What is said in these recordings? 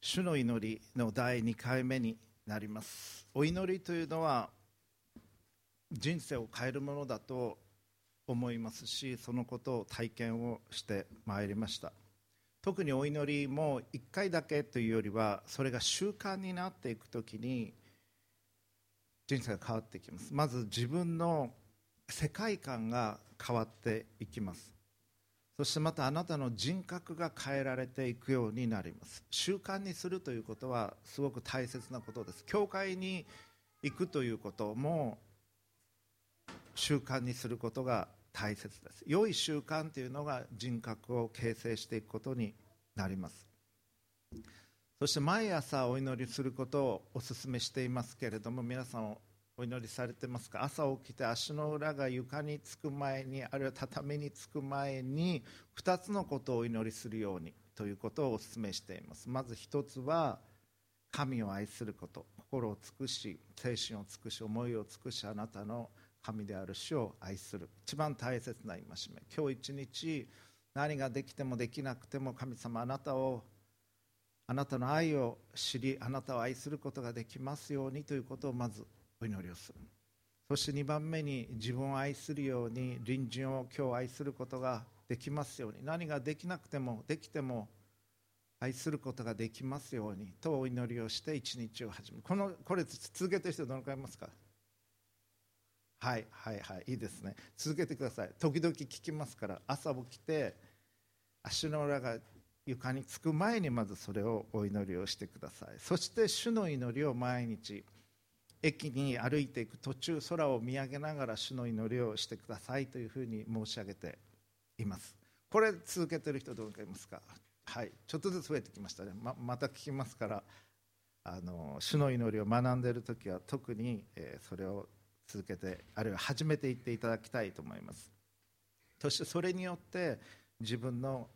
主の祈りの第2回目になります。お祈りというのは人生を変えるものだと思いますしそのことを体験をしてまいりました。特にお祈りも1回だけというよりはそれが習慣になっていくときに人生が変わってきます。まず自分の世界観が変わっていきます。そしてまたあなたの人格が変えられていくようになります。習慣にするということはすごく大切なことです。教会に行くということも習慣にすることが大切です。良い習慣というのが人格を形成していくことになります。そして毎朝お祈りすることをお勧めしていますけれども皆さんお祈りされてますか？朝起きて足の裏が床につく前にあるいは畳につく前に2つのことをお祈りするようにということをお勧めしています。まず1つは神を愛すること心を尽くし精神を尽くし思いを尽くしあなたの神である主を愛する。一番大切な戒め。今日一日何ができてもできなくても神様あなたをあなたの愛を知りあなたを愛することができますようにということをまずお祈りをする。そして2番目に自分を愛するように隣人を今日愛することができますように。何ができなくてもできても愛することができますように。とお祈りをして一日を始めこのこれ続けてる人どのくらいいますか？はいはいはいいいですね。続けてください。時々聞きますから。朝起きて足の裏が床につく前にまずそれをお祈りをしてください。そして主の祈りを毎日駅に歩いていく途中空を見上げながら主の祈りをしてくださいというふうに申し上げています。これ続けてる人どのくらいいますか？はい。ちょっとずつ増えてきましたね。ままた聞きますからあの主の祈りを学んでいる時は特に、えー、それを続けてあるいは始めていっていただきたいと思います。そしてそれによって自分の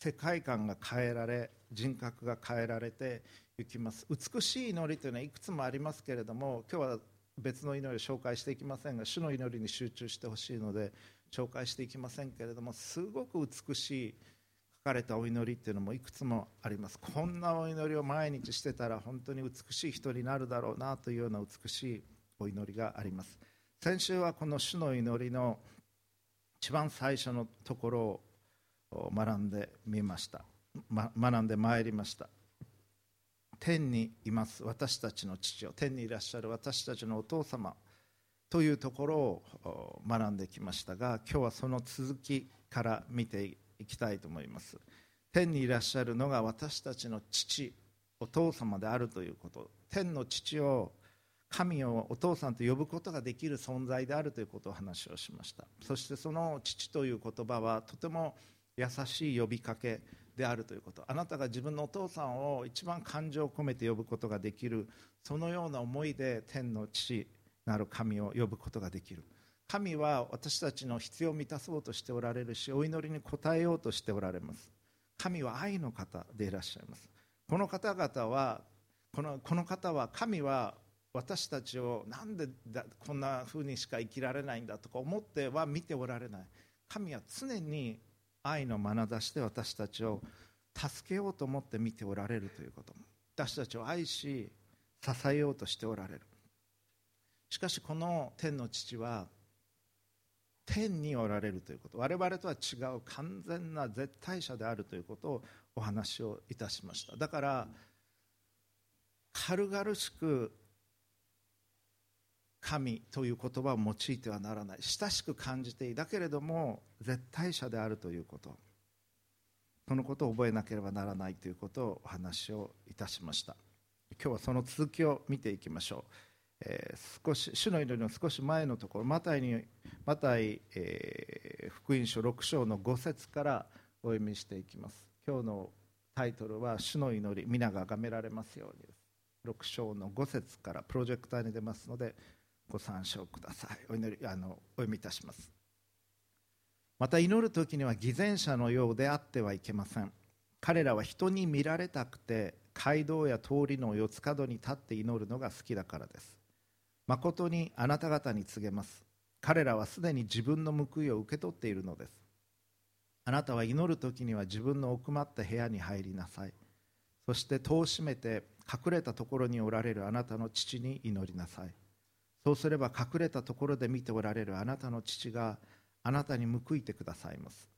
世界観が変えられ人格が変えられていきます。美しい祈りというのはいくつもありますけれども今日は別の祈りを紹介していきませんが主の祈りに集中してほしいので紹介していきませんけれどもすごく美しい書かれたお祈りっていうのもいくつもあります。こんなお祈りを毎日してたら本当に美しい人になるだろうなというような美しいお祈りがあります。先週はこの主の祈りの一番最初のところを学んでみました、ま、学んでまいりました。天にいます。私たちの父を天にいらっしゃる私たちのお父様というところを学んできましたが今日はその続きから見ていきたいと思います。天にいらっしゃるのが私たちの父お父様であるということ。天の父を神をお父さんと呼ぶことができる存在であるということを話をしました。そしてその父という言葉はとても優しい呼びかけであるということ。あなたが自分のお父さんを一番感情を込めて呼ぶことができる。そのような思いで天の父なる神を呼ぶことができる。神は私たちの必要を満たそうとしておられるしお祈りに応えようとしておられます。神は愛の方でいらっしゃいます。この方々はこのこの方は神は私たちをなんでだこんな風にしか生きられないんだとか思っては見ておられない。神は常に愛の眼差しで私たちを助けようと思って見ておられるということ。私たちを愛し支えようとしておられる。しかしこの天の父は天におられるということ。我々とは違う完全な絶対者であるということをお話をいたしました。だから軽々しく神という言葉を用いてはならない。親しく感じていい。だけれども絶対者であるということ。そのことを覚えなければならないということをお話をいたしました。今日はその続きを見ていきましょう、えー、少し主の祈りの少し前のところマタイにマタイ、えー、福音書6章の5節からお読みしていきます。今日のタイトルは「主の祈り皆が崇められますように」です。6章の5節からプロジェクターに出ますのでご参照ください。お祈りあのお読みいたします。また祈る時には偽善者のようであってはいけません。彼らは人に見られたくて街道や通りの四つ角に立って祈るのが好きだからです。誠にあなた方に告げます。彼らはすでに自分の報いを受け取っているのです。あなたは祈る時には自分の奥まった部屋に入りなさい。そして戸を閉めて隠れたところにおられるあなたの父に祈りなさい。そうすれば隠れたところで見ておられるあなたの父があなたに報いてくださいます。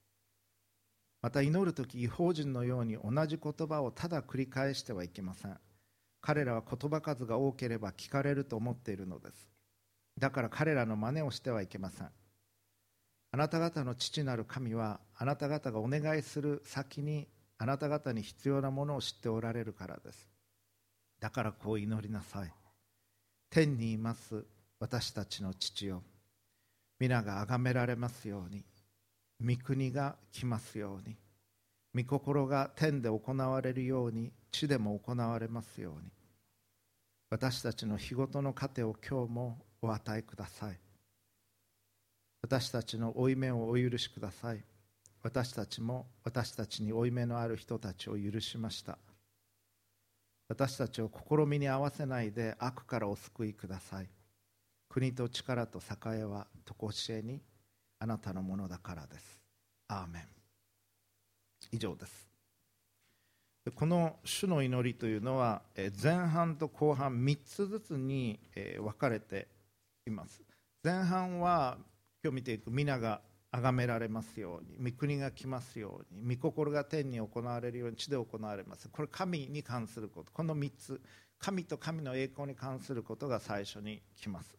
また祈る時違法人のように同じ言葉をただ繰り返してはいけません。彼らは言葉数が多ければ聞かれると思っているのです。だから彼らの真似をしてはいけません。あなた方の父なる神はあなた方がお願いする先にあなた方に必要なものを知っておられるからです。だからこう祈りなさい。天にいます。私たちの父よ。皆が崇められますように。御国が来ますように。御心が天で行われるように。地でも行われますように。私たちの日ごとの糧を今日もお与えください。私たちの負い目をお許しください。私たちも私たちに負い目のある人たちを許しました。私たちを試みに合わせないで悪からお救いください。国と力と栄えは常しえにあなたのものだからです。アーメン。以上です。この主の祈りというのは前半と後半3つずつに分かれています。前半は今日見ていく皆が崇められますように御国が来ますように御心が天に行われるように地で行われます。これ神に関すること。この3つ。神と神の栄光に関することが最初に来ます。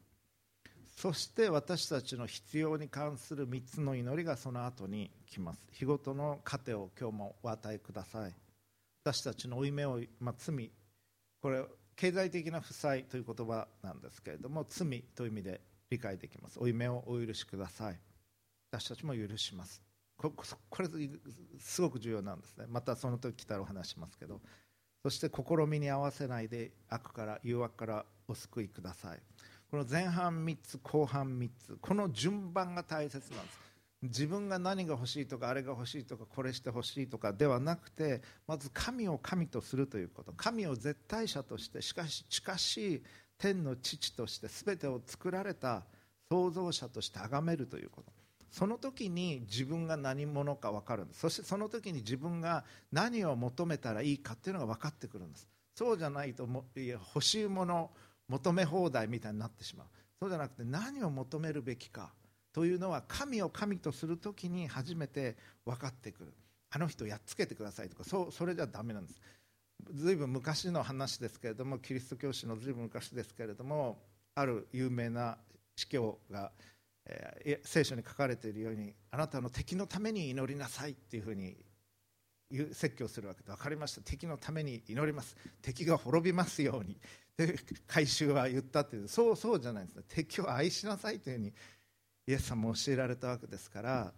そして私たちの必要に関する3つの祈りがその後に来ます。日ごとの糧を今日もお与えください。私たちの負い目を、まあ、罪。これ経済的な負債という言葉なんですけれども罪という意味で理解できます。負い目をお許しください。私たちも許します。これすごく重要なんですね。またその時来たらお話しますけど。そして試みに合わせないで悪から誘惑からお救いください。この前半3つ後半3つこの順番が大切なんです。自分が何が欲しいとかあれが欲しいとかこれして欲しいとかではなくてまず神を神とするということ。神を絶対者としてしかし近しい天の父として全てを作られた創造者として崇めるということ。その時に自分が何者か分かるんです。そしてその時に自分が何を求めたらいいかっていうのが分かってくるんです。そうじゃないともいや欲しいもの求め放題みたいになってしまう。そうじゃなくて何を求めるべきか。というのは神を神とする時に初めて分かってくる。あの人やっつけてくださいとか。そうそれじゃだめなんです。ずいぶん昔の話ですけれどもキリスト教師のずいぶん昔ですけれどもある有名な司教が、えー、聖書に書かれているようにあなたの敵のために祈りなさいっていうふうに説教するわけで分かりました。敵のために祈ります。敵が滅びますように。回収は言ったっていうそうそうじゃないです敵を愛しなさいというふうにイエス様も教えられたわけですから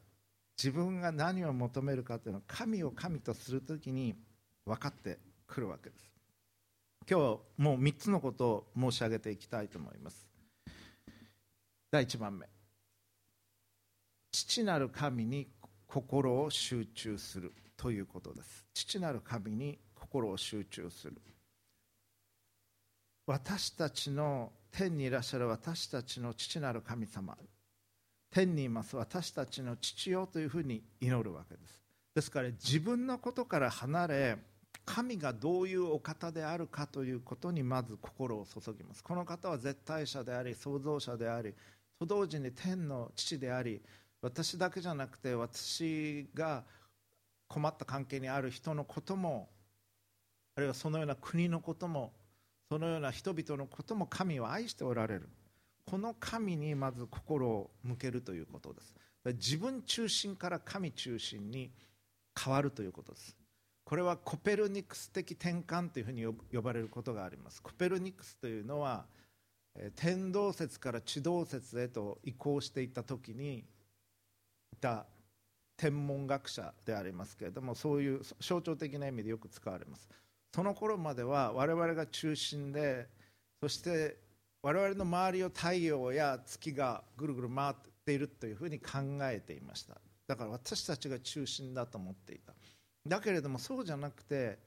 自分が何を求めるかというのは神を神とするときに分かってくるわけです。今日もう3つのことを申し上げていきたいと思います。第1番目。父なる神に心を集中するということです。父なる神に心を集中する。私たちの天にいらっしゃる私たちの父なる神様。天にいます。私たちの父よというふうに祈るわけです。ですから自分のことから離れ神がどういうお方であるかということにまず心を注ぎます。この方は絶対者であり創造者でありと同時に天の父であり私だけじゃなくて私が困った関係にある人のこともあるいはそのような国のこともそのような人々のことも神は愛しておられる。この神にまず心を向けるということです。自分中心から神中心に変わるということです。これはコペルニクス的転換というふうに呼ばれることがあります。コペルニクスというのは天動説から地動説へと移行していった時にいた天文学者でありますけれどもそういう象徴的な意味でよく使われます。その頃までは我々が中心でそして我々の周りを太陽や月がぐるぐる回っているというふうに考えていました。だから私たちが中心だと思っていた。だけれどもそうじゃなくて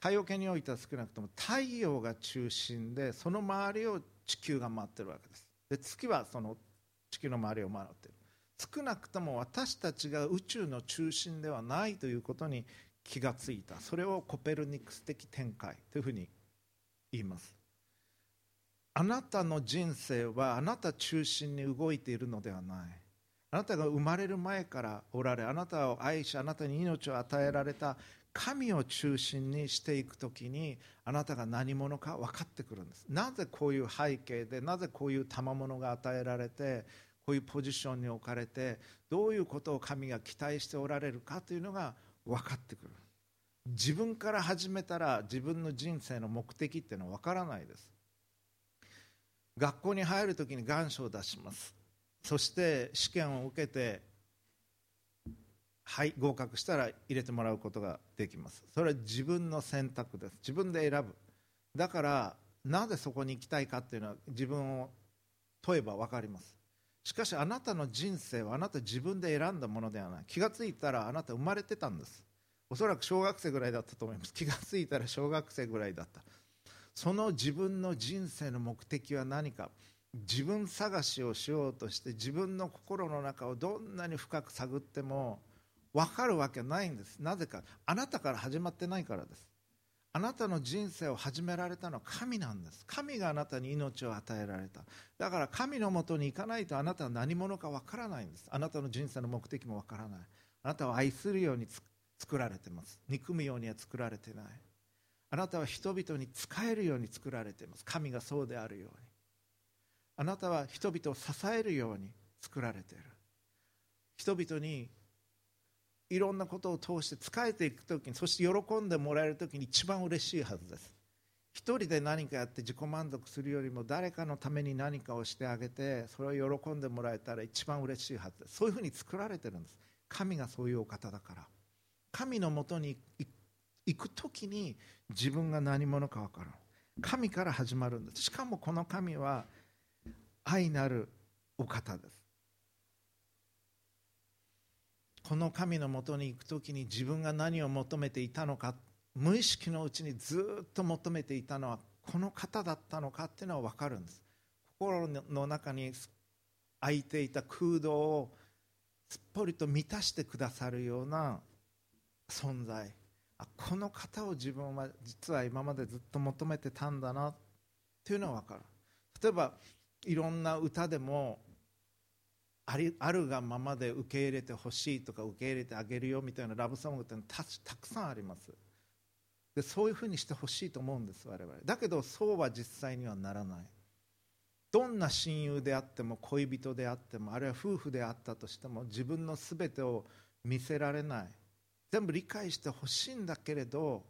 太陽系においては少なくとも太陽が中心でその周りを地球が回ってるわけです。で月はその地球の周りを回っている。少なくとも私たちが宇宙の中心ではないということに気がついた。それをコペルニクス的展開というふうに言います。あなたの人生はあなた中心に動いているのではない。あなたが生まれる前からおられあなたを愛しあなたに命を与えられた神を中心にしていくときにあなたが何者か分かってくるんです。なぜこういう背景でなぜこういう賜物が与えられてこういうポジションに置かれてどういうことを神が期待しておられるかというのが分かってくる。自分から始めたら自分の人生の目的っていうのは分からないです。学校に入るときに願書を出します。そして試験を受けてはい合格したら入れてもらうことができます。それは自分の選択です。自分で選ぶ。だからなぜそこに行きたいかっていうのは自分を問えば分かります。しかしあなたの人生はあなた自分で選んだものではない。気がついたらあなた生まれてたんです。おそらく小学生ぐらいだったと思います。気がついたら小学生ぐらいだった。その自分の人生の目的は何か。自分探しをしようとして自分の心の中をどんなに深く探っても分かるわけないんです。なぜか。あなたから始まってないからです。あなたの人生を始められたのは神なんです。神があなたに命を与えられた。だから神のもとに行かないとあなたは何者か分からないんです。あなたの人生の目的も分からない。あなたは愛するように作られてます。憎むようには作られてない。あなたは人々に仕えるように作られています。神がそうであるように。あなたは人々を支えるように作られている。人々にいろんなことを通して仕えていく時にそして喜んでもらえる時に一番嬉しいはずです。一人で何かやって自己満足するよりも誰かのために何かをしてあげてそれを喜んでもらえたら一番嬉しいはずです。そういうふうに作られてるんです。神がそういうお方だから。神のもとに行く時に自分が何者か分からん。神から始まるんです。しかもこの神は愛なるお方です。この神のもとに行く時に自分が何を求めていたのか無意識のうちにずっと求めていたのはこの方だったのかっていうのは分かるんです。心の中に空いていた空洞をすっぽりと満たしてくださるような存在。あこの方を自分は実は今までずっと求めてたんだなっていうのは分かる。例えばいろんな歌でもありあるがままで受け入れてほしいとか受け入れてあげるよみたいなラブソングってたたくさんあります。でそういうふうにしてほしいと思うんです我々。だけどそうは実際にはならない。どんな親友であっても恋人であってもあるいは夫婦であったとしても自分の全てを見せられない。全部理解してほしいんだけれど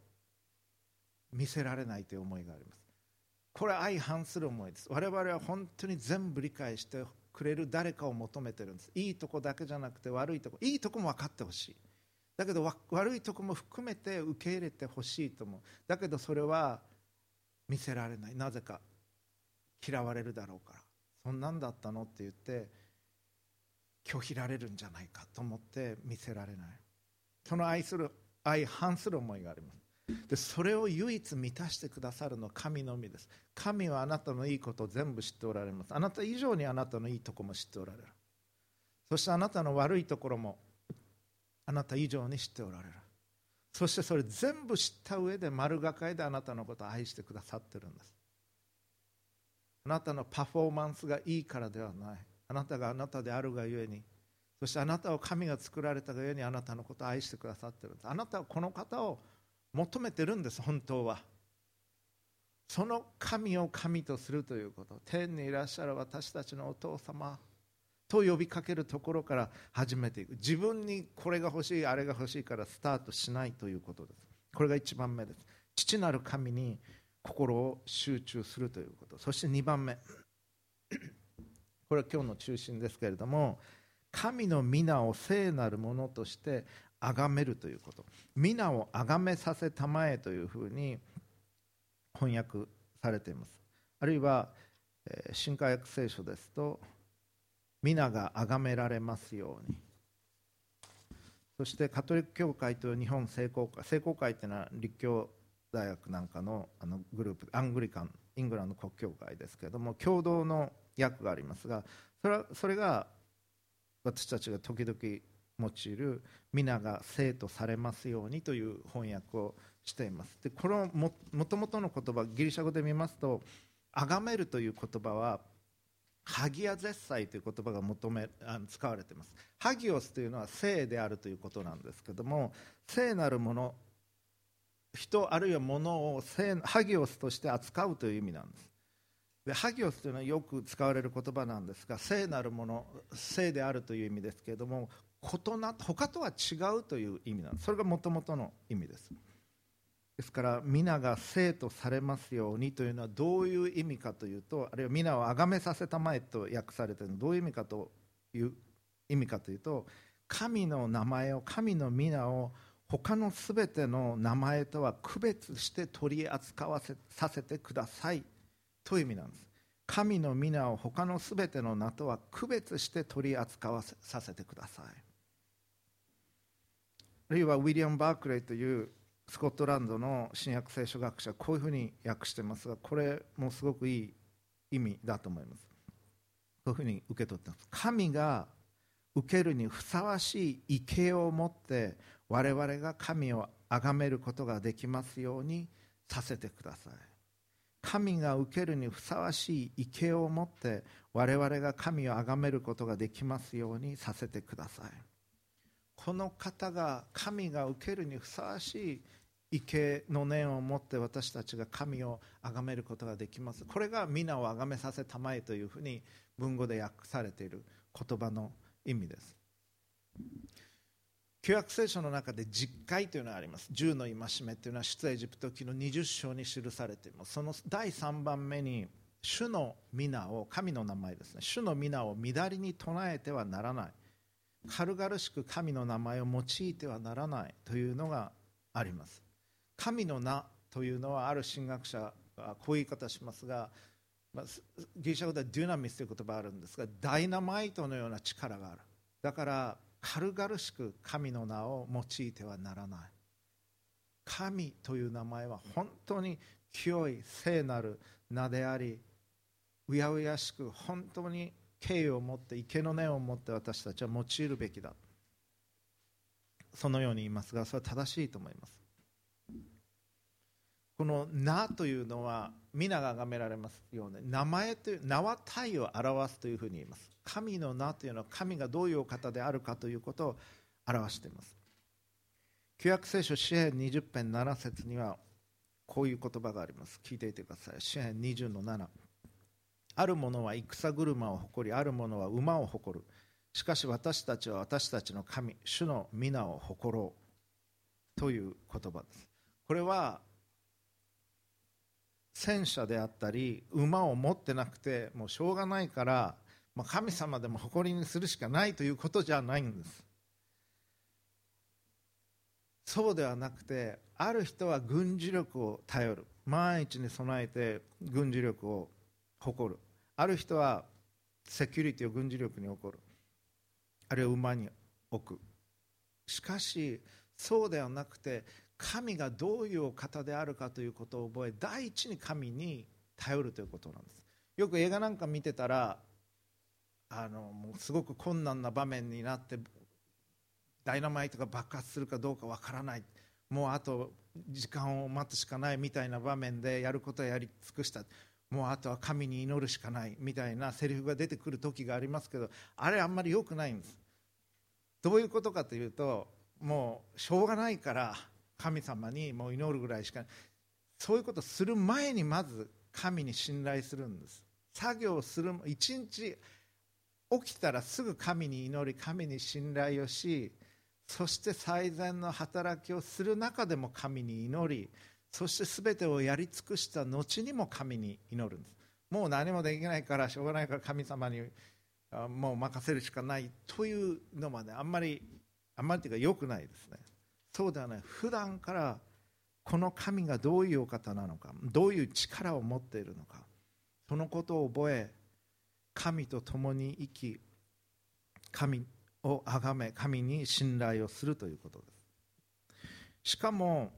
見せられないという思いがあります。これは相反する思いです。我々は本当に全部理解してくれる誰かを求めてるんです。いいとこだけじゃなくて悪いとこ。いいとこも分かってほしい。だけど悪いとこも含めて受け入れてほしいと思う。だけどそれは見せられない。なぜか嫌われるだろうから。そんなんだったのって言って拒否られるんじゃないかと思って見せられない。その愛する相反する思いがあります。でそれを唯一満たしてくださるのは神のみです。神はあなたのいいことを全部知っておられます。あなた以上にあなたのいいとこも知っておられる。そしてあなたの悪いところもあなた以上に知っておられる。そしてそれ全部知った上で丸がかりであなたのことを愛してくださってるんです。あなたのパフォーマンスがいいからではない。あなたがあなたであるがゆえにそしてあなたを神が作られたがゆえにあなたのことを愛してくださってるんです。あなたはこの方を求めてるんです本当は。その神を神とするということ。天にいらっしゃる私たちのお父様。と呼びかけるところから始めていく。自分にこれが欲しいあれが欲しいからスタートしないということです。これが1番目です。父なる神に心を集中するということ。そして2番目。これは今日の中心ですけれども神の皆を聖なるものとして崇めるということ。皆を崇めさせたまえというふうに翻訳されています。あるいは、え、新科学聖書ですと皆が崇められますように。そしてカトリック教会と日本聖公会。聖公会というのは立教大学なんかのあのグループアングリカンイングランド国教会ですけれども共同の訳がありますがそれはそれが私たちが時々用いる皆が生とされますようにという翻訳をしています。でこのもともとの言葉ギリシャ語で見ますと崇めるという言葉はハギア絶祭という言葉が求めあの使われています。ハギオスというのは聖であるということなんですけども聖なるもの人あるいは物を聖ハギオスとして扱うという意味なんです。でハギオスというのはよく使われる言葉なんですが聖なるもの聖であるという意味ですけれども異な他とは違うという意味なんですそれがもともとの意味です。ですから皆が生とされますようにというのはどういう意味かというとあるいは皆を崇めさせたまえと訳されているのはどういう意味かという意味かというと神の名前を神の皆を他のすべての名前とは区別して取り扱わせさせてくださいという意味なんです。神の皆を他のすべての名とは区別して取り扱わせさせてください。るいはウィリアム・バークレイというスコットランドの新約聖書学者こういうふうに訳していますがこれもすごくいい意味だと思います。こういうふうに受け取ってます。神が受けるにふさわしい畏敬を持って我々が神を崇めることができますようにさせてください。神が受けるにふさわしい畏敬を持って我々が神を崇めることができますようにさせてください。この方が神が受けるにふさわしい畏敬の念を持って私たちが神を崇めることができます。これが皆を崇めさせたまえというふうに文語で訳されている言葉の意味です。旧約聖書の中で実会というのがあります。10の戒めというのは出エジプト記の20章に記されています。その第3番目に主の皆を神の名前ですね。主の皆を乱りに唱えてはならない。軽々しく神の名前を用いてはならないというのがあります。神の名というのはある神学者がこういう言い方しますが、まあ、ギリシャ語ではデュナミスという言葉があるんですがダイナマイトのような力がある。だから軽々しく神の名を用いてはならない。神という名前は本当に清い聖なる名でありうやうやしく本当に敬意を持って池の根を持って私たちは用いるべきだ。そのように言いますがそれは正しいと思います。この「名」というのは皆が崇められますよね名前という名は体を表すというふうに言います。神の名というのは神がどういうお方であるかということを表しています。旧約聖書詩篇20編7節にはこういう言葉があります。聞いていてください。詩篇20の7ある者は戦車を誇りある者は馬を誇る。しかし私たちは私たちの神主の皆を誇ろうという言葉です。これは戦車であったり馬を持ってなくてもうしょうがないから、まあ、神様でも誇りにするしかないということじゃないんです。そうではなくてある人は軍事力を頼る。万一に備えて軍事力を誇る。ある人はセキュリティを軍事力に起こる。あるいは馬に置く。しかしそうではなくて神がどういうお方であるかということを覚え第一に神に頼るということなんです。よく映画なんか見てたらあのもうすごく困難な場面になってダイナマイトが爆発するかどうかわからない。もうあと時間を待つしかないみたいな場面でやることはやり尽くした。もうあとは神に祈るしかないみたいなセリフが出てくる時がありますけどあれあんまり良くないんです。どういうことかというともうしょうがないから神様にもう祈るぐらいしかそういうことする前にまず神に信頼するんです。作業する一日起きたらすぐ神に祈り神に信頼をしそして最善の働きをする中でも神に祈りそして全てをやり尽くした後にも神に祈るんです。もう何もできないからしょうがないから神様にもう任せるしかないというのはねあんまりあんまりというか良くないですね。そうではない。普段からこの神がどういうお方なのかどういう力を持っているのかそのことを覚え神と共に生き神を崇め神に信頼をするということです。しかも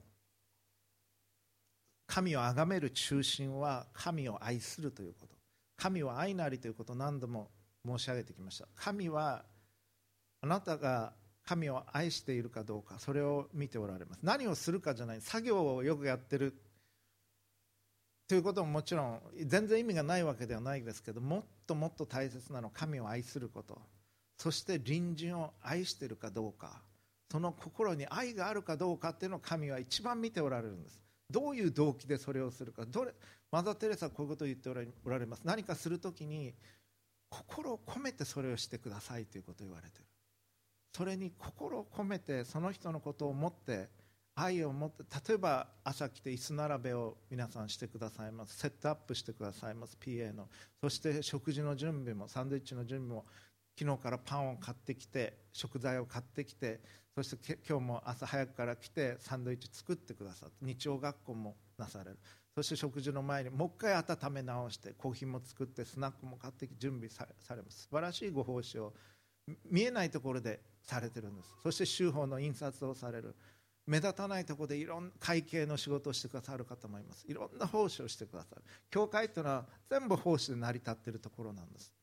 神を崇める中心は神を愛するということ。神は愛なりということを何度も申し上げてきました。神はあなたが神を愛しているかどうかそれを見ておられます。何をするかじゃない。作業をよくやってる。ということももちろん全然意味がないわけではないですけどもっともっと大切なのは神を愛すること。そして隣人を愛しているかどうか。その心に愛があるかどうかっていうのを神は一番見ておられるんです。どういう動機でそれをするか。どれマザー・テレサはこういうことを言っておられます。何かするときに心を込めてそれをしてくださいということを言われている。それに心を込めてその人のことを思って愛を持って例えば朝来て椅子並べを皆さんしてくださいます。セットアップしてくださいます。PA の。そして食事の準備もサンドイッチの準備も昨日からパンを買ってきて食材を買ってきてそして今日も朝早くから来てサンドイッチ作ってくださって日曜学校もなされる。そして食事の前にもう一回温め直してコーヒーも作ってスナックも買って準備されます。素晴らしいご奉仕を見えないところでされてるんです。そして州法の印刷をされる。目立たないところでいろんな会計の仕事をしてくださる方もいます。いろんな奉仕をしてくださる。教会というのは全部奉仕で成り立っているところなんです。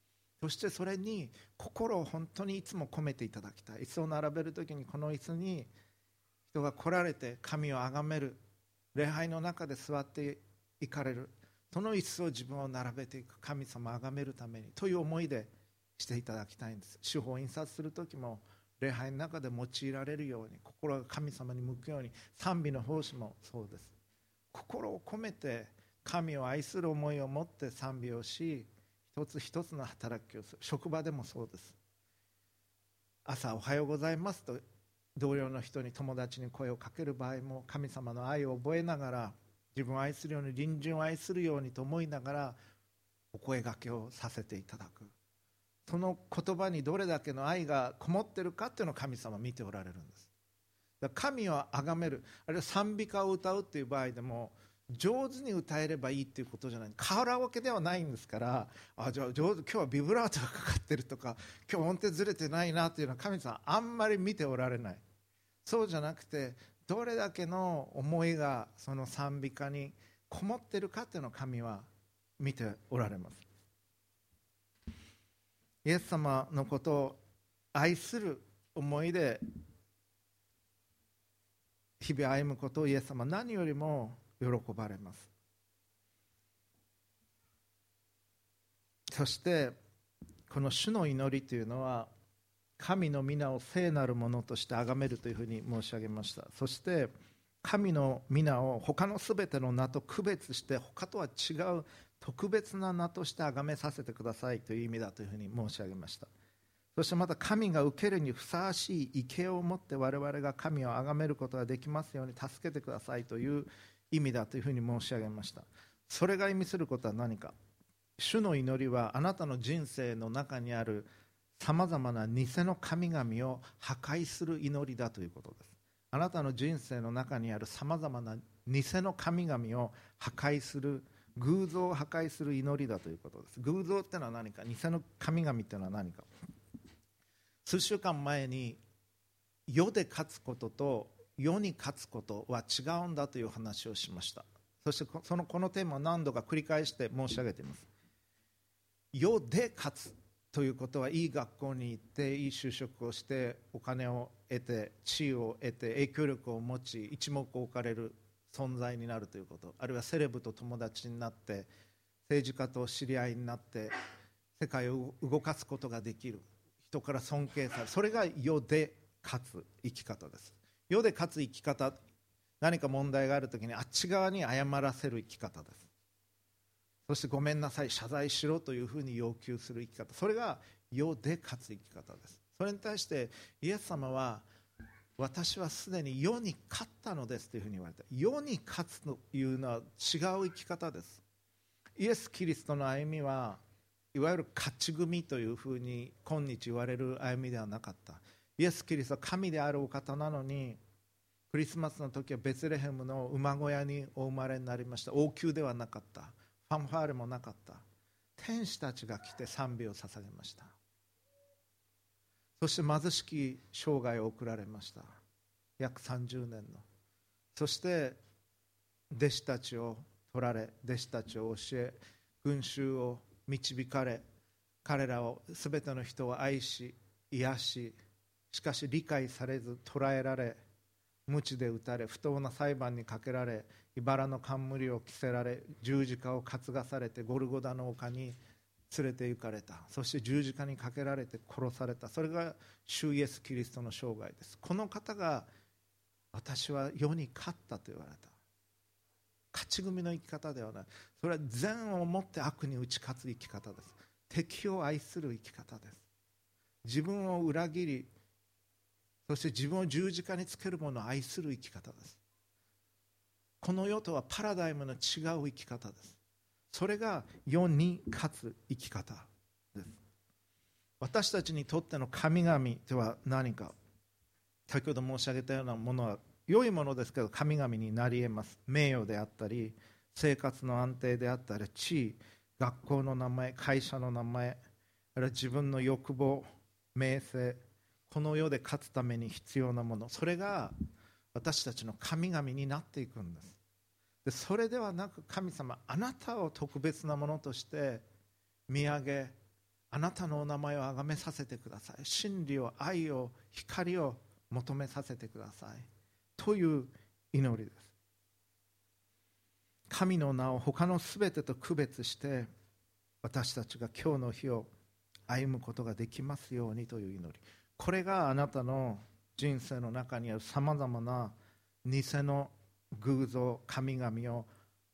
そしてそれに心を本当にいつも込めていただきたい。椅子を並べる時にこの椅子に人が来られて神を崇める。礼拝の中で座っていかれる。その椅子を自分を並べていく。神様を崇めるためにという思いでしていただきたいんです。手法を印刷する時も礼拝の中で用いられるように心が神様に向くように。賛美の奉仕もそうです。心を込めて神を愛する思いを持って賛美をし一つ一つの働きをする。職場でもそうです。朝おはようございますと同僚の人に友達に声をかける場合も神様の愛を覚えながら自分を愛するように隣人を愛するようにと思いながらお声がけをさせていただく。その言葉にどれだけの愛がこもってるかっていうのを神様は見ておられるんです。神を崇めるあるいは賛美歌を歌うっていう場合でも上手に歌えればいいっていうことじゃない。カラオケではないんですからあじゃあ上手今日はビブラートがかかってるとか今日音程ずれてないなっていうのは神様あんまり見ておられない。そうじゃなくてどれだけの思いがその賛美歌にこもってるかっていうのを神は見ておられます。イエス様のことを愛する思いで日々歩むことをイエス様何よりも喜ばれます。そしてこの主の祈りというのは神の皆を聖なるものとして崇めるというふうに申し上げました。そして神の皆を他のすべての名と区別して他とは違う特別な名として崇めさせてくださいという意味だというふうに申し上げました。そしてまた神が受けるにふさわしい畏敬を持って我々が神を崇めることができますように助けてくださいという意味だというふうに申し上げました。それが意味することは何か。主の祈りはあなたの人生の中にあるさまざまな偽の神々を破壊する祈りだということです。あなたの人生の中にあるさまざまな偽の神々を破壊する偶像を破壊する祈りだということです。偶像ってのは何か？偽の神々ってのは何か？数週間前に世で勝つことと世に勝つことは違うんだという話をしました。そしてそのこのテーマを何度か繰り返して申し上げています。世で勝つということはいい学校に行っていい就職をしてお金を得て地位を得て影響力を持ち一目置かれる存在になるということ。あるいはセレブと友達になって政治家と知り合いになって世界を動かすことができる。人から尊敬される。それが世で勝つ生き方です。世で勝つ生き方何か問題がある時にあっち側に謝らせる生き方です。そしてごめんなさい謝罪しろというふうに要求する生き方。それが世で勝つ生き方です。それに対してイエス様は私はすでに世に勝ったのですというふうに言われた。世に勝つというのは違う生き方です。イエス・キリストの歩みはいわゆる勝ち組というふうに今日言われる歩みではなかった。イエス・キリストは神であるお方なのにクリスマスの時はベツレヘムの馬小屋にお生まれになりました。王宮ではなかった。ファンファーレもなかった。天使たちが来て賛美を捧げました。そして貧しき生涯を送られました。約30年の。そして弟子たちを取られ弟子たちを教え群衆を導かれ彼らを全ての人を愛し癒ししかし理解されず捕らえられ鞭で打たれ不当な裁判にかけられ茨の冠を着せられ十字架を担がされてゴルゴダの丘に連れて行かれた。そして十字架にかけられて殺された。それが主イエス・キリストの生涯です。この方が私は世に勝ったと言われた。勝ち組の生き方ではない。それは善をもって悪に打ち勝つ生き方です。敵を愛する生き方です。自分を裏切りそして自分を十字架につける者を愛する生き方です。この世とはパラダイムの違う生き方です。それが世に勝つ生き方です。私たちにとっての神々とは何か。先ほど申し上げたようなものは良いものですけど神々になり得ます。名誉であったり生活の安定であったり地位学校の名前会社の名前あるいは自分の欲望名声この世で勝つために必要なもの。それが私たちの神々になっていくんです。でそれではなく神様あなたを特別なものとして見上げあなたのお名前を崇めさせてください。真理を愛を光を求めさせてください。という祈りです。神の名を他のすべてと区別して私たちが今日の日を歩むことができますようにという祈り。これがあなたの人生の中にあるさまざまな偽の偶像神々を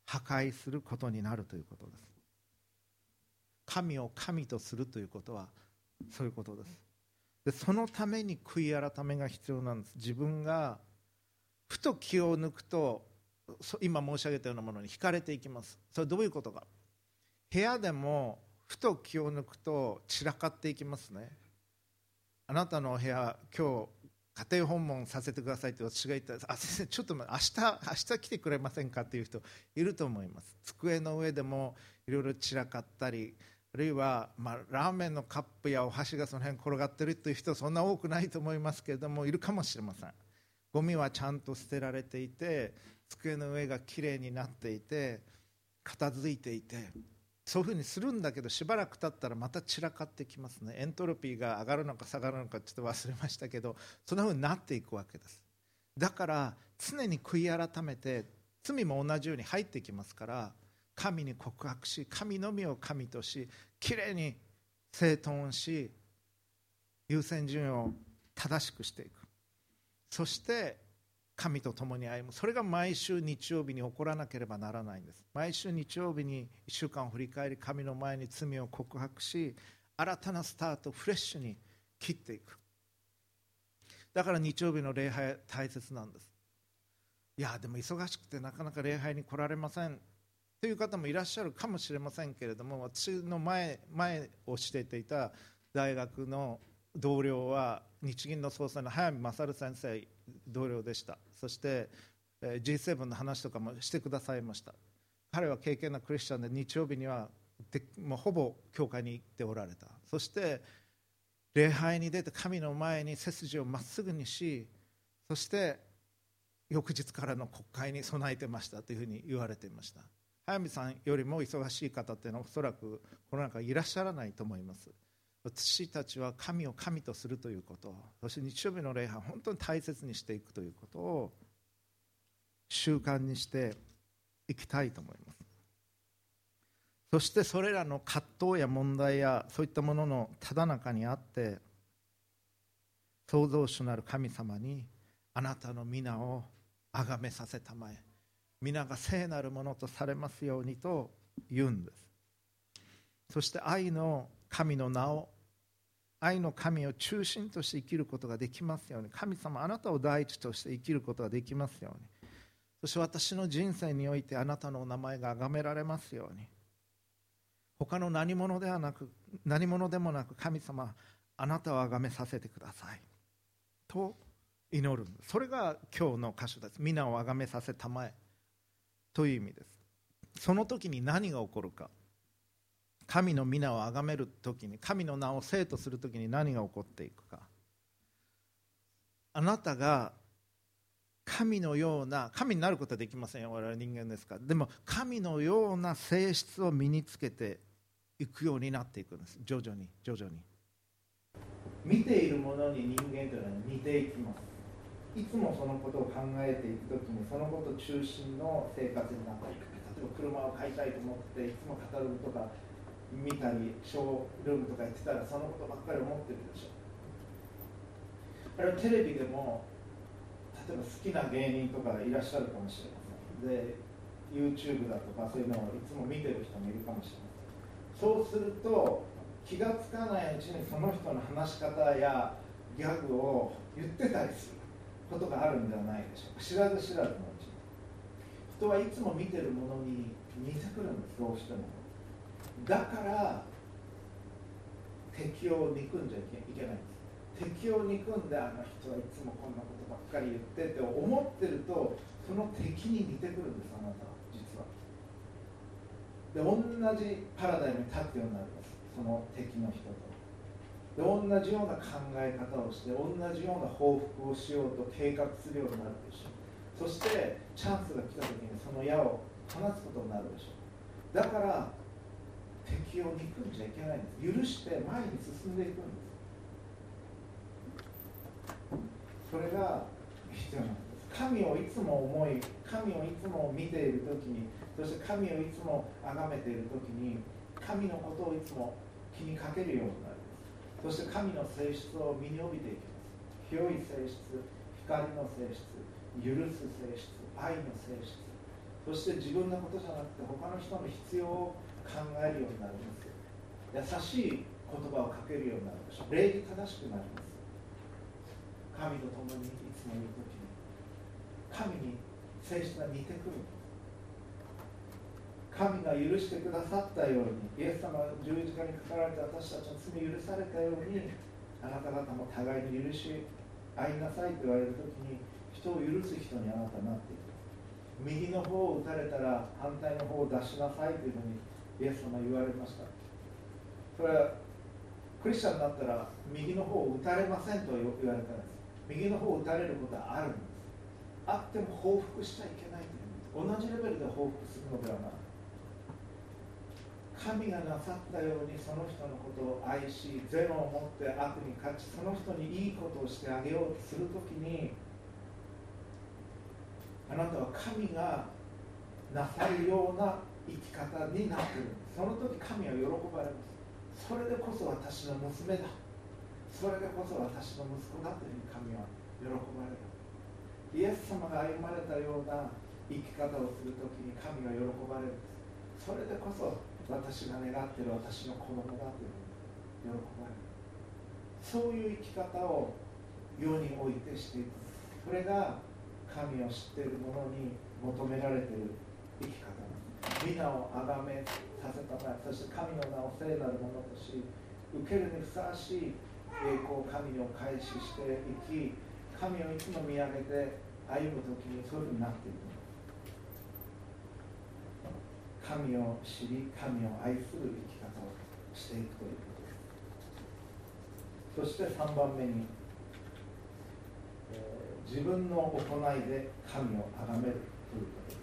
破壊することになるということです。神を神とするということはそういうことです。でそのために悔い改めが必要なんです。自分がふと気を抜くと今申し上げたようなものに惹かれていきます。それどういうことか。部屋でもふと気を抜くと散らかっていきますね。あなたのお部屋今日家庭訪問させてくださいって私が言った。らあ先生ちょっと明日明日来てくれませんかっていう人いると思います。机の上でもいろいろ散らかったりあるいは、まあ、ラーメンのカップやお箸がその辺転がってるという人そんな多くないと思いますけれどもいるかもしれません。ゴミはちゃんと捨てられていて机の上がきれいになっていて片付いていてそういうふうにするんだけどしばらく経ったらまた散らかってきますね。エントロピーが上がるのか下がるのかちょっと忘れましたけどそんなふうになっていくわけです。だから常に悔い改めて罪も同じように入ってきますから神に告白し神のみを神としきれいに整頓し優先順位を正しくしていく。そして神と共に歩む。それが毎週日曜日に起こらなければならないんです。毎週日曜日に1週間を振り返り神の前に罪を告白し新たなスタートフレッシュに切っていく。だから日曜日の礼拝大切なんです。いやでも忙しくてなかなか礼拝に来られません。という方もいらっしゃるかもしれませんけれども私の前前をしていた大学の同僚は日銀の総裁の早見勝先生同僚でした。そして G7 の話とかもしてくださいました。彼は敬虔なクリスチャンで日曜日にはもうほぼ教会に行っておられた。そして礼拝に出て神の前に背筋をまっすぐにしそして翌日からの国会に備えてました。というふうに言われていました。早見さんよりも忙しい方っていうのはおそらくこの中いらっしゃらないと思います。私たちは神を神とするということそして日曜日の礼拝本当に大切にしていくということを習慣にしていきたいと思います。そしてそれらの葛藤や問題やそういったもののただ中にあって創造主なる神様にあなたの皆を崇めさせたまえ皆が聖なるものとされますようにと言うんです。そして愛の神の名を愛の神を中心として生きることができますように神様あなたを第一として生きることができますように。そして私の人生においてあなたのお名前が崇められますように。他の何者ではなく何者でもなく神様あなたを崇めさせてください。と祈るそれが今日の箇所です。皆を崇めさせたまえ。という意味です。その時に何が起こるか。神の皆を崇める時に神の名を生とする時に何が起こっていくか。あなたが神のような神になることはできませんよ我々人間ですから。でも神のような性質を身につけていくようになっていくんです。徐々に徐々に。見ているものに人間というのは似ていきます。いつもそのことを考えていくときにそのこと中心の生活になっていく例えば車を買いたいと思っていつもカタログとか見たりショールームとか行ってたらそのことばっかり思ってるでしょ。あれはテレビでも例えば好きな芸人とかいらっしゃるかもしれません。で YouTube だとかそういうのをいつも見てる人もいるかもしれません。そうすると気が付かないうちにその人の話し方やギャグを言ってたりすることがあるんではないでしょうか。知らず知らずのうちに。人はいつも見てるものに似てくるんですどうしても。だから敵を憎んじゃいけない。んです敵を憎んであの人はいつもこんなことばっかり言ってって思ってるとその敵に似てくるんですあなたは実は。で同じパラダイムに立つようになりますその敵の人と。で同じような考え方をして同じような報復をしようと計画するようになるでしょう。そしてチャンスが来た時にその矢を放つことになるでしょう。だから敵を憎んじゃいけないんです許して前に進んでいくんですそれが必要なんです神をいつも思い神をいつも見ている時にそして神をいつも崇めている時に神のことをいつも気にかけるようになるそして神の性質を身に帯びていきます広い性質光の性質許す性質愛の性質そして自分のことじゃなくて他の人の必要を考えるようになります優しい言葉をかけるようになる。でしょう礼儀正しくなります神と共にいつもいる時に神に性質が似てくる神が許してくださったようにイエス様が十字架にかかられて私たちの罪許されたようにあなた方も互いに許し合いなさいと言われる時に人を許す人にあなたなっていく右の方を打たれたら反対の方を出しなさいというふうにイエス様言われました。それはクリスチャンになったら右の方を打たれませんと言われたんです。右の方を打たれることはあるんです。あっても報復しちゃいけないという。同じレベルで報復するのではない。神がなさったようにその人のことを愛しゼロを持って悪に勝ちその人にいいことをしてあげようとするときにあなたは神がなさるような生き方になっている。その時神は喜ばれます。それでこそ私の娘だ。それでこそ私の息子だというふうに神は喜ばれる。イエス様が歩まれたような生き方をするときに神は喜ばれる。それでこそ私が願っている私の子供だというふうに喜ばれる。そういう生き方を世においてしていくそれが神を知っている者に求められている生き方。皆をあがめさせたまえそして神の名を聖なるものとし受けるにふさわしい栄光を神を開始していき神をいつも見上げて歩む時にそういうふうになっていく神を知り神を愛する生き方をしていくということです。そして3番目に、え、自分の行いで神を崇めるということです。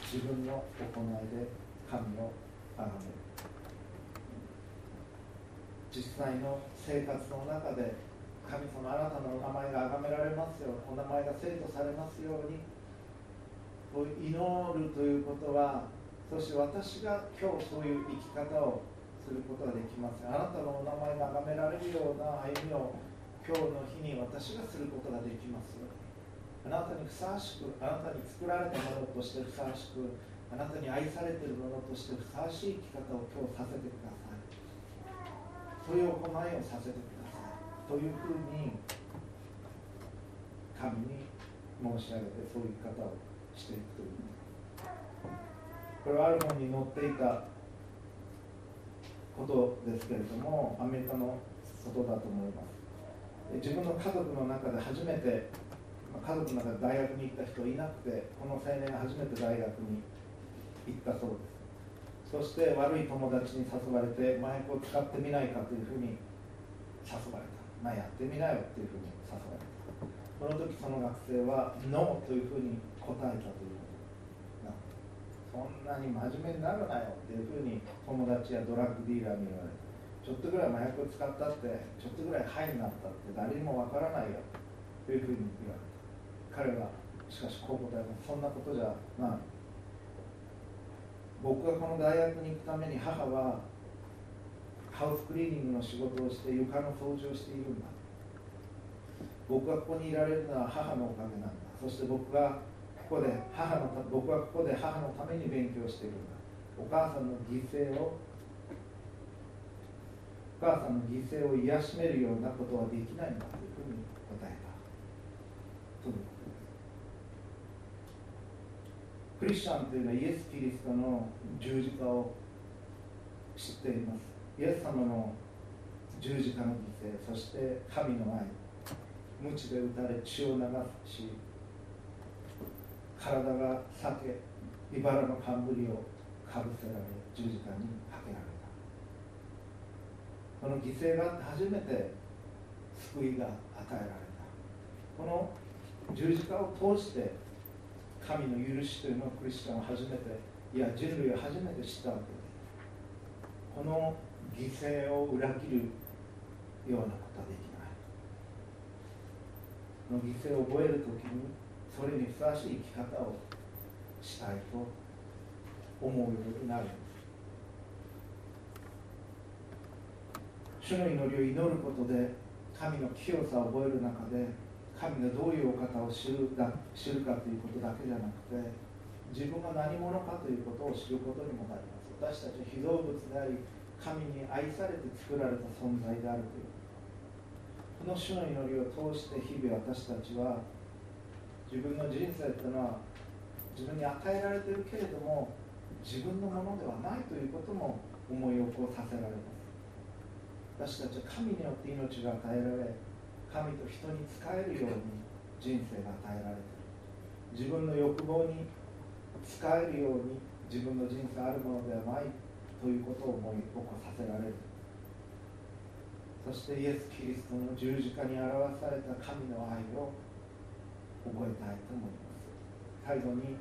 自分の行いで神を崇める実際の生活の中で神様あなたのお名前が崇められますよお名前が生徒されますように祈るということはそして私が今日そういう生き方をすることができますあなたのお名前が崇められるような歩みを今日の日に私がすることができますよあなたにふさわしくあなたに作られたものとしてふさわしくあなたに愛されているものとしてふさわしい生き方を今日させてください。そういう行いをさせてください。というふうに神に申し上げてそういう生き方をしていくという。これはある本に載っていたことですけれどもアメリカのことだと思います。自分の家族の中で初めて家族の中で大学に行った人いなくてこの青年が初めて大学に行ったそうです。そして悪い友達に誘われて麻薬を使ってみないかというふうに誘われた。まあやってみなよというふうに誘われた。その時その学生はノーというふうに答えたというそんなに真面目になるなよっていうふうに友達やドラッグディーラーに言われた。ちょっとぐらい麻薬を使ったってちょっとぐらいハイになったって誰にもわからないよというふうに言われた。彼はしかしこう答えたそんなことじゃない僕がこの大学に行くために母はハウスクリーニングの仕事をして床の掃除をしているんだ僕がここにいられるのは母のおかげなんだそして僕がここで母の僕はここで母のために勉強しているんだお母さんの犠牲をお母さんの犠牲を癒しめるようなことはできないんだというふうに答えたということですクリスチャンというのはイエス・キリストの十字架を知っています。イエス様の十字架の犠牲そして神の愛無知で打たれ血を流すし体が裂け茨の冠をかぶせられ十字架にかけられたこの犠牲があって初めて救いが与えられた。この十字架を通して神の許しというのをクリスチャンは初めてい。や人類は初めて知ったわけでこの犠牲を裏切るようなことはできない。この犠牲を覚えるときにそれにふさわしい生き方をしたいと思うようになる。主の祈りを祈ることで神の清さを覚える中で神がどういうお方を知るだ知るかということだけじゃなくて自分が何者かということを知ることにもなります。私たちは被造物であり神に愛されて作られた存在であるという。この主の祈りを通して日々私たちは自分の人生というのは自分に与えられているけれども自分のものではないということも思い起こさせられます。私たちは神によって命が与えられ神と人に仕えるように人生が与えられている。自分の欲望に仕えるように自分の人生あるものではないということを思い起こさせられる。そしてイエス・キリストの十字架に表された神の愛を覚えたいと思います。最後に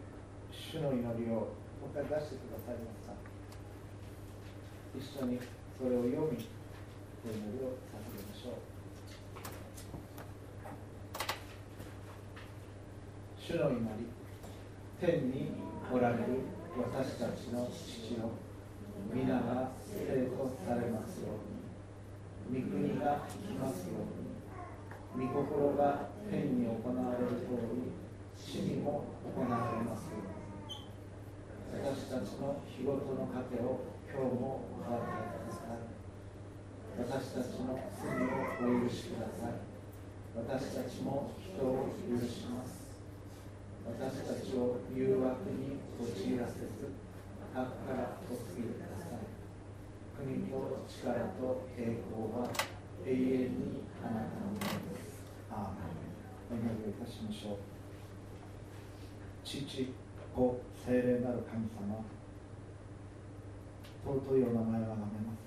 主の祈りをもう一回出してくださいますか？一緒にそれを読みお祈りを捧げましょう。主の祈り天におられる私たちの父よ皆が聖とされますように。御国が来ますように。御心が天に行われる通り死にも行われますように。私たちの日ごとの糧を今日もお与えください。私たちの罪をお許しください。私たちも人を許します。私たちを誘惑に陥らせず悪からお救いください。国と力と栄光は永遠にあなたのものです。アーメン。お祈りいたしましょう。父子聖霊なる神様尊いお名前をあがめます。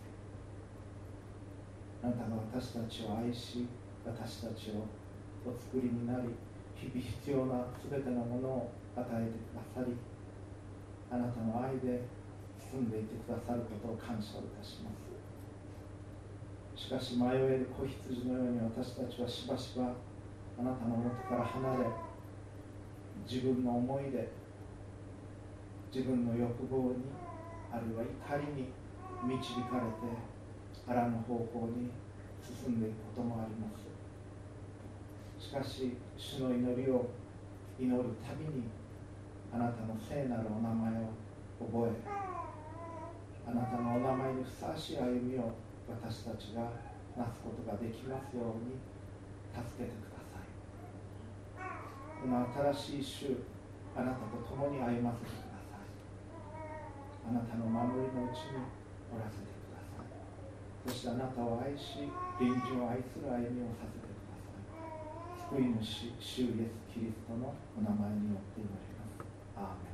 あなたが私たちを愛し私たちをお作りになり日々必要な全てのものを与えてくださりあなたの愛で住んでいてくださることを感謝をいたします。しかし迷える子羊のように私たちはしばしばあなたのもとから離れ自分の思いで自分の欲望にあるいは怒りに導かれてあらぬ方向に進んでいくこともあります。しかし主の祈りを祈るたびにあなたの聖なるお名前を覚えあなたのお名前にふさわしい歩みを私たちがなすことができますように助けてください。この新しい週あなたと共に歩ませてください。あなたの守りのうちにおらせてください。そしてあなたを愛し隣人を愛する歩みをさせてください救い主主イエスキリストのお名前によって祈ります。アーメン。